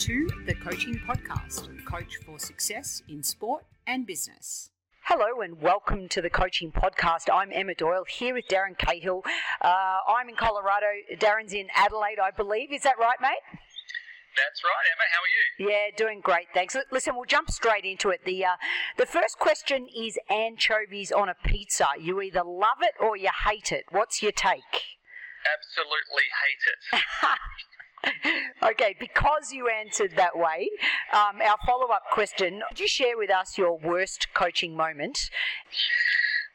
to the Coaching Podcast, Coach for Success in Sport and Business. Hello and welcome to the Coaching Podcast. I'm Emma Doyle here with Darren Cahill. Uh, I'm in Colorado. Darren's in Adelaide, I believe. Is that right, mate? That's right, Emma. How are you? Yeah, doing great. Thanks. Listen, we'll jump straight into it. The uh, the first question is anchovies on a pizza. You either love it or you hate it. What's your take? Absolutely hate it. okay, because you answered that way, um, our follow up question could you share with us your worst coaching moment?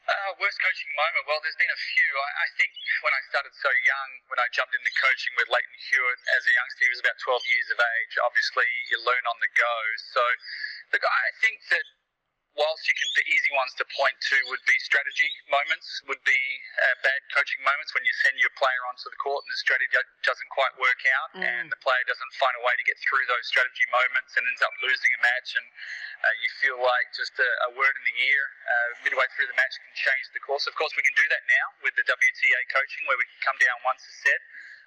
Uh, worst coaching moment? Well, there's been a few. I, I, think when I started so young, when I jumped into coaching with Lleyton Hewitt as a youngster, he was about 12 years of age. Obviously, you learn on the go. So, look, I think that whilst you can, the easy ones to point to would be strategy moments, would be uh, bad coaching moments when you send your player onto the court and the strategy doesn't quite work out mm. and the player doesn't find a way to get through those strategy moments and ends up losing a match and uh, you feel like just a, a, word in the ear uh, midway through the match can change the course. Of course, we can do that now with the WTA coaching where we can come down once a set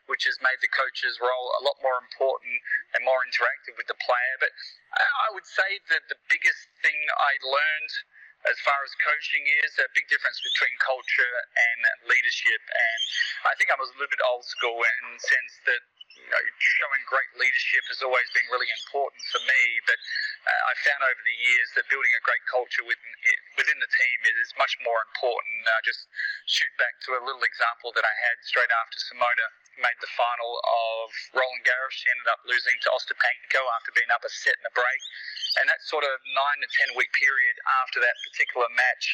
which has made the coach's role a lot more important and more interactive with the player. But I would say that the biggest thing I learned as far as coaching is a big difference between culture and leadership. And I think I was a little bit old school in the sense that you know, showing great leadership has always been really important for me. But uh, I found over the years that building a great culture within within the team is much more important. Uh, just shoot back to a little example that I had straight after Simona made the final of Roland Garros. She ended up losing to Ostapenko after being up a set and a break. And that sort of nine to ten week period after that particular match,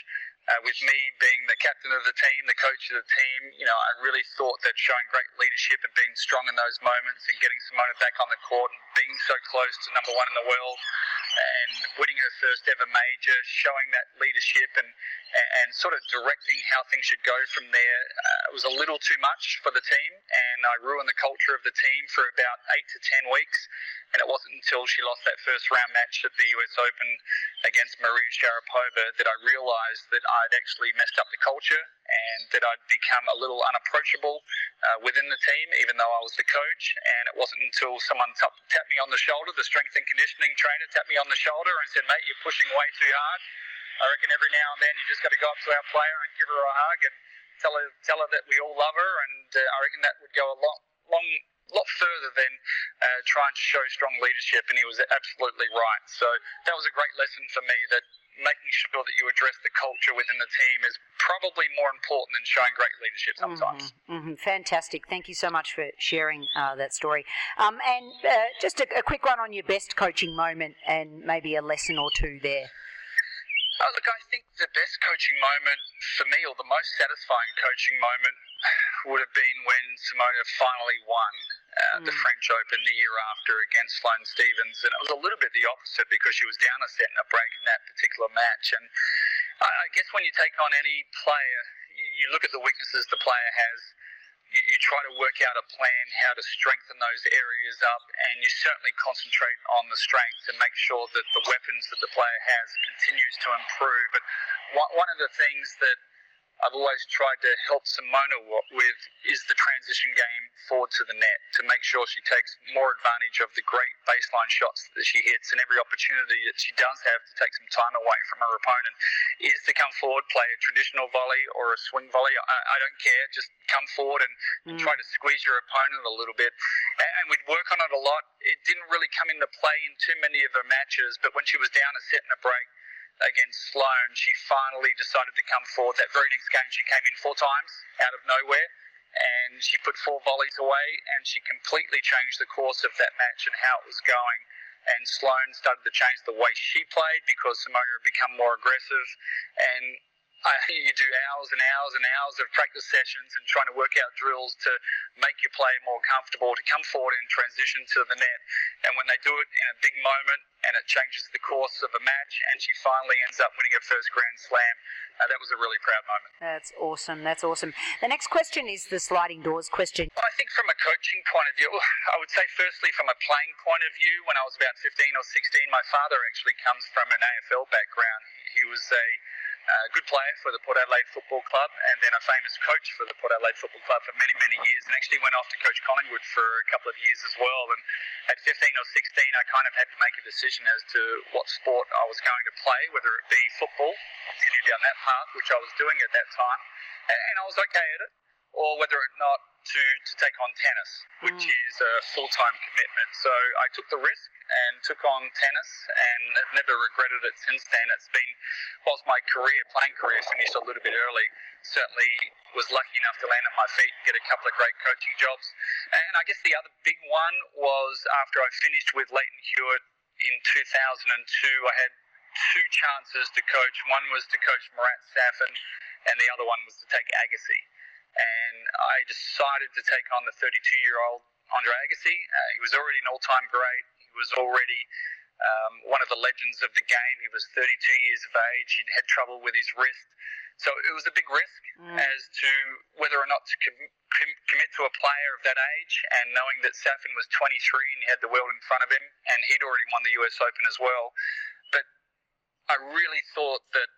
uh, with me being the captain of the team, the coach of the team, you know, I really thought that showing great leadership and being strong in those moments and getting Simona back on the court and being so close to number one in the world and winning her first ever major, showing that leadership and and sort of directing how things should go from there uh, was a little too much for the team, and I ruined the culture of the team for about eight to ten weeks. And it wasn't until she lost that first round match at the US Open against Maria Sharapova that I realised that I'd actually messed up the culture and that I'd become a little unapproachable uh, within the team, even though I was the coach. And it wasn't until someone t- tapped me on the shoulder, the strength and conditioning trainer tapped me on the shoulder and said, "Mate, you're pushing way too hard." I reckon every now and then you just got to go up to our player and give her a hug and tell her tell her that we all love her, and uh, I reckon that would go a lot long lot further than uh, trying to show strong leadership, and he was absolutely right. So that was a great lesson for me that making sure that you address the culture within the team is probably more important than showing great leadership sometimes. Mm-hmm, mm-hmm. Fantastic. Thank you so much for sharing uh, that story. Um, and uh, just a, a, quick one on your best coaching moment and maybe a lesson or two there. Oh, look, I think the best coaching moment for me, or the most satisfying coaching moment, would have been when Simona finally won uh, mm. the French Open the year after against Sloane Stevens. And it was a little bit the opposite because she was down a set and a break in that particular match. And I guess when you take on any player, you look at the weaknesses the player has you, you try to work out a plan how to strengthen those areas up, and you certainly concentrate on the strengths and make sure that the weapons that the player has continues to improve. But one of the things that I've always tried to help Simona with is the transition game forward to the net to make sure she takes more advantage of the great baseline shots that she hits and every opportunity that she does have to take some time away from her opponent is to come forward, play a traditional volley or a swing volley. I, I don't care, just come forward and, mm. try to squeeze your opponent a little bit. And, and we'd work on it a lot. It didn't really come into play in too many of her matches, but when she was down a set and a break, against Sloane, she finally decided to come forward. That very next game, she came in four times out of nowhere and she put four volleys away and she completely changed the course of that match and how it was going. And Sloane started to change the way she played because Simona had become more aggressive. And I, you do hours and hours and hours of practice sessions and trying to work out drills to make your play more comfortable to come forward and transition to the net. And when they do it in a big moment and it changes the course of a match, and she finally ends up winning her first Grand Slam, uh, that was a really proud moment. That's awesome. That's awesome. The next question is the sliding doors question. I think from a coaching point of view, I would say firstly from a playing point of view, when I was about 15 or 16, my father actually comes from an AFL background. He was a a good player for the Port Adelaide Football Club and then a famous coach for the Port Adelaide Football Club for many, many years and actually went off to coach Collingwood for a couple of years as well. And at 15 or 16, I kind of had to make a decision as to what sport I was going to play, whether it be football, continue down that path, which I was doing at that time, and I was okay at it, or whether or not to, to take on tennis, which mm. is a full time commitment. So I took the risk and took on tennis and have never regretted it since then. It's been, whilst my career, playing career, finished a little bit early, certainly was lucky enough to land on my feet and get a couple of great coaching jobs. And I guess the other big one was after I finished with Lleyton Hewitt in 2002, I had two chances to coach. One was to coach Marat Safin, and the other one was to take Agassi and I decided to take on the 32 year old Andre Agassi. Uh, he was already an all time great. He was already um, one of the legends of the game. He was 32 years of age. He'd had trouble with his wrist. So it was a big risk mm. as to whether or not to com- com- commit to a player of that age, and knowing that Safin was 23 and he had the world in front of him, and he'd already won the US Open as well. But I really thought that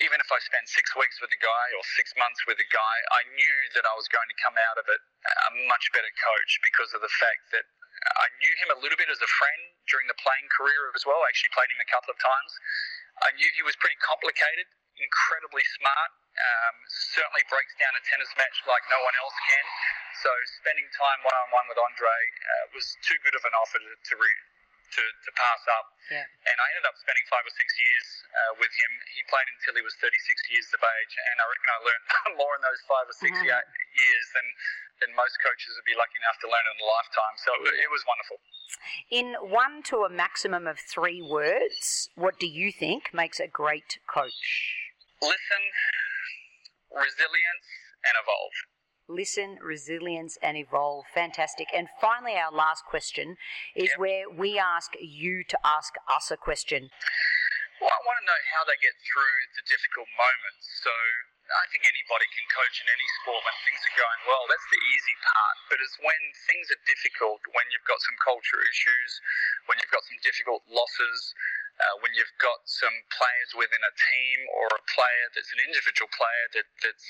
even if I spent six weeks with a guy or six months with a guy, I knew that I was going to come out of it a much better coach because of the fact that I knew him a little bit as a friend during the playing career as well. I actually played him a couple of times. I knew he was pretty complicated, incredibly smart, um, certainly breaks down a tennis match like no one else can. So spending time one on one with Andre uh, was too good of an offer to, to, re- to, to pass up. Yeah. And I ended up spending five or six years uh, with him. He played until he was 36 years of age, and I reckon I learned more in those five or 6 mm-hmm. years than, than most coaches would be lucky enough to learn in a lifetime. So it was wonderful. In one to a maximum of three words, what do you think makes a great coach? Listen, resilience, and evolve listen, resilience, and evolve. Fantastic. And finally, our last question is yep. where we ask you to ask us a question. Well, I want to know how they get through the difficult moments. So I think anybody can coach in any sport when things are going well. That's the easy part. But it's when things are difficult, when you've got some culture issues, when you've got some difficult losses, uh, when you've got some players within a team or a player that's an individual player that, that's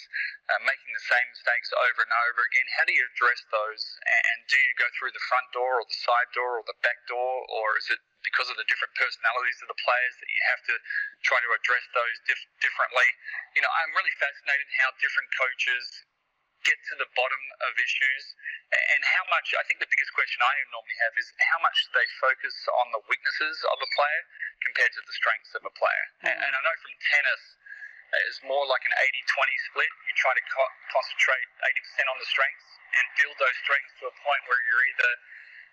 uh, making the same mistakes over and over again, how do you address those? And do you go through the front door or the side door or the back door, or is it because of the different personalities of the players that you have to try to address those dif- differently? You know, I'm really fascinated how different coaches get to the bottom of issues and how much I think the biggest question I normally have is how much do they focus on the weaknesses of a player compared to the strengths of a player mm-hmm. and I know from tennis it's more like an 80-20 split you try to co- concentrate 80% on the strengths and build those strengths to a point where you're either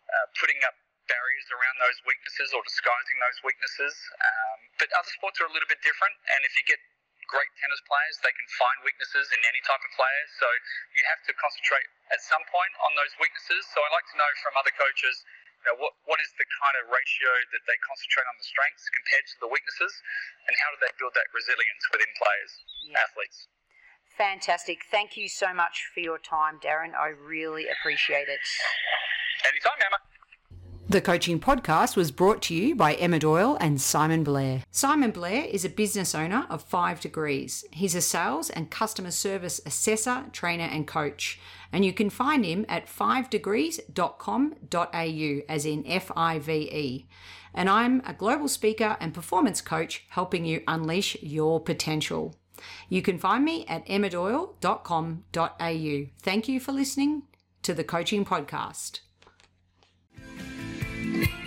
uh, putting up barriers around those weaknesses or disguising those weaknesses um, but other sports are a little bit different and if you get great tennis players. They can find weaknesses in any type of player. So you have to concentrate at some point on those weaknesses. So I'd like to know from other coaches, you know, what, what is the kind of ratio that they concentrate on the strengths compared to the weaknesses, and how do they build that resilience within players, yeah. athletes? Fantastic. Thank you so much for your time, Darren. I really appreciate it. Anytime, Emma. The Coaching Podcast was brought to you by Emma Doyle and Simon Blair. Simon Blair is a business owner of Five Degrees. He's a sales and customer service assessor, trainer, and coach. And you can find him at fivedegrees.com.au, as in F I V E. And I'm a global speaker and performance coach helping you unleash your potential. You can find me at emmadoyle.com.au. Thank you for listening to the Coaching Podcast. Thank you.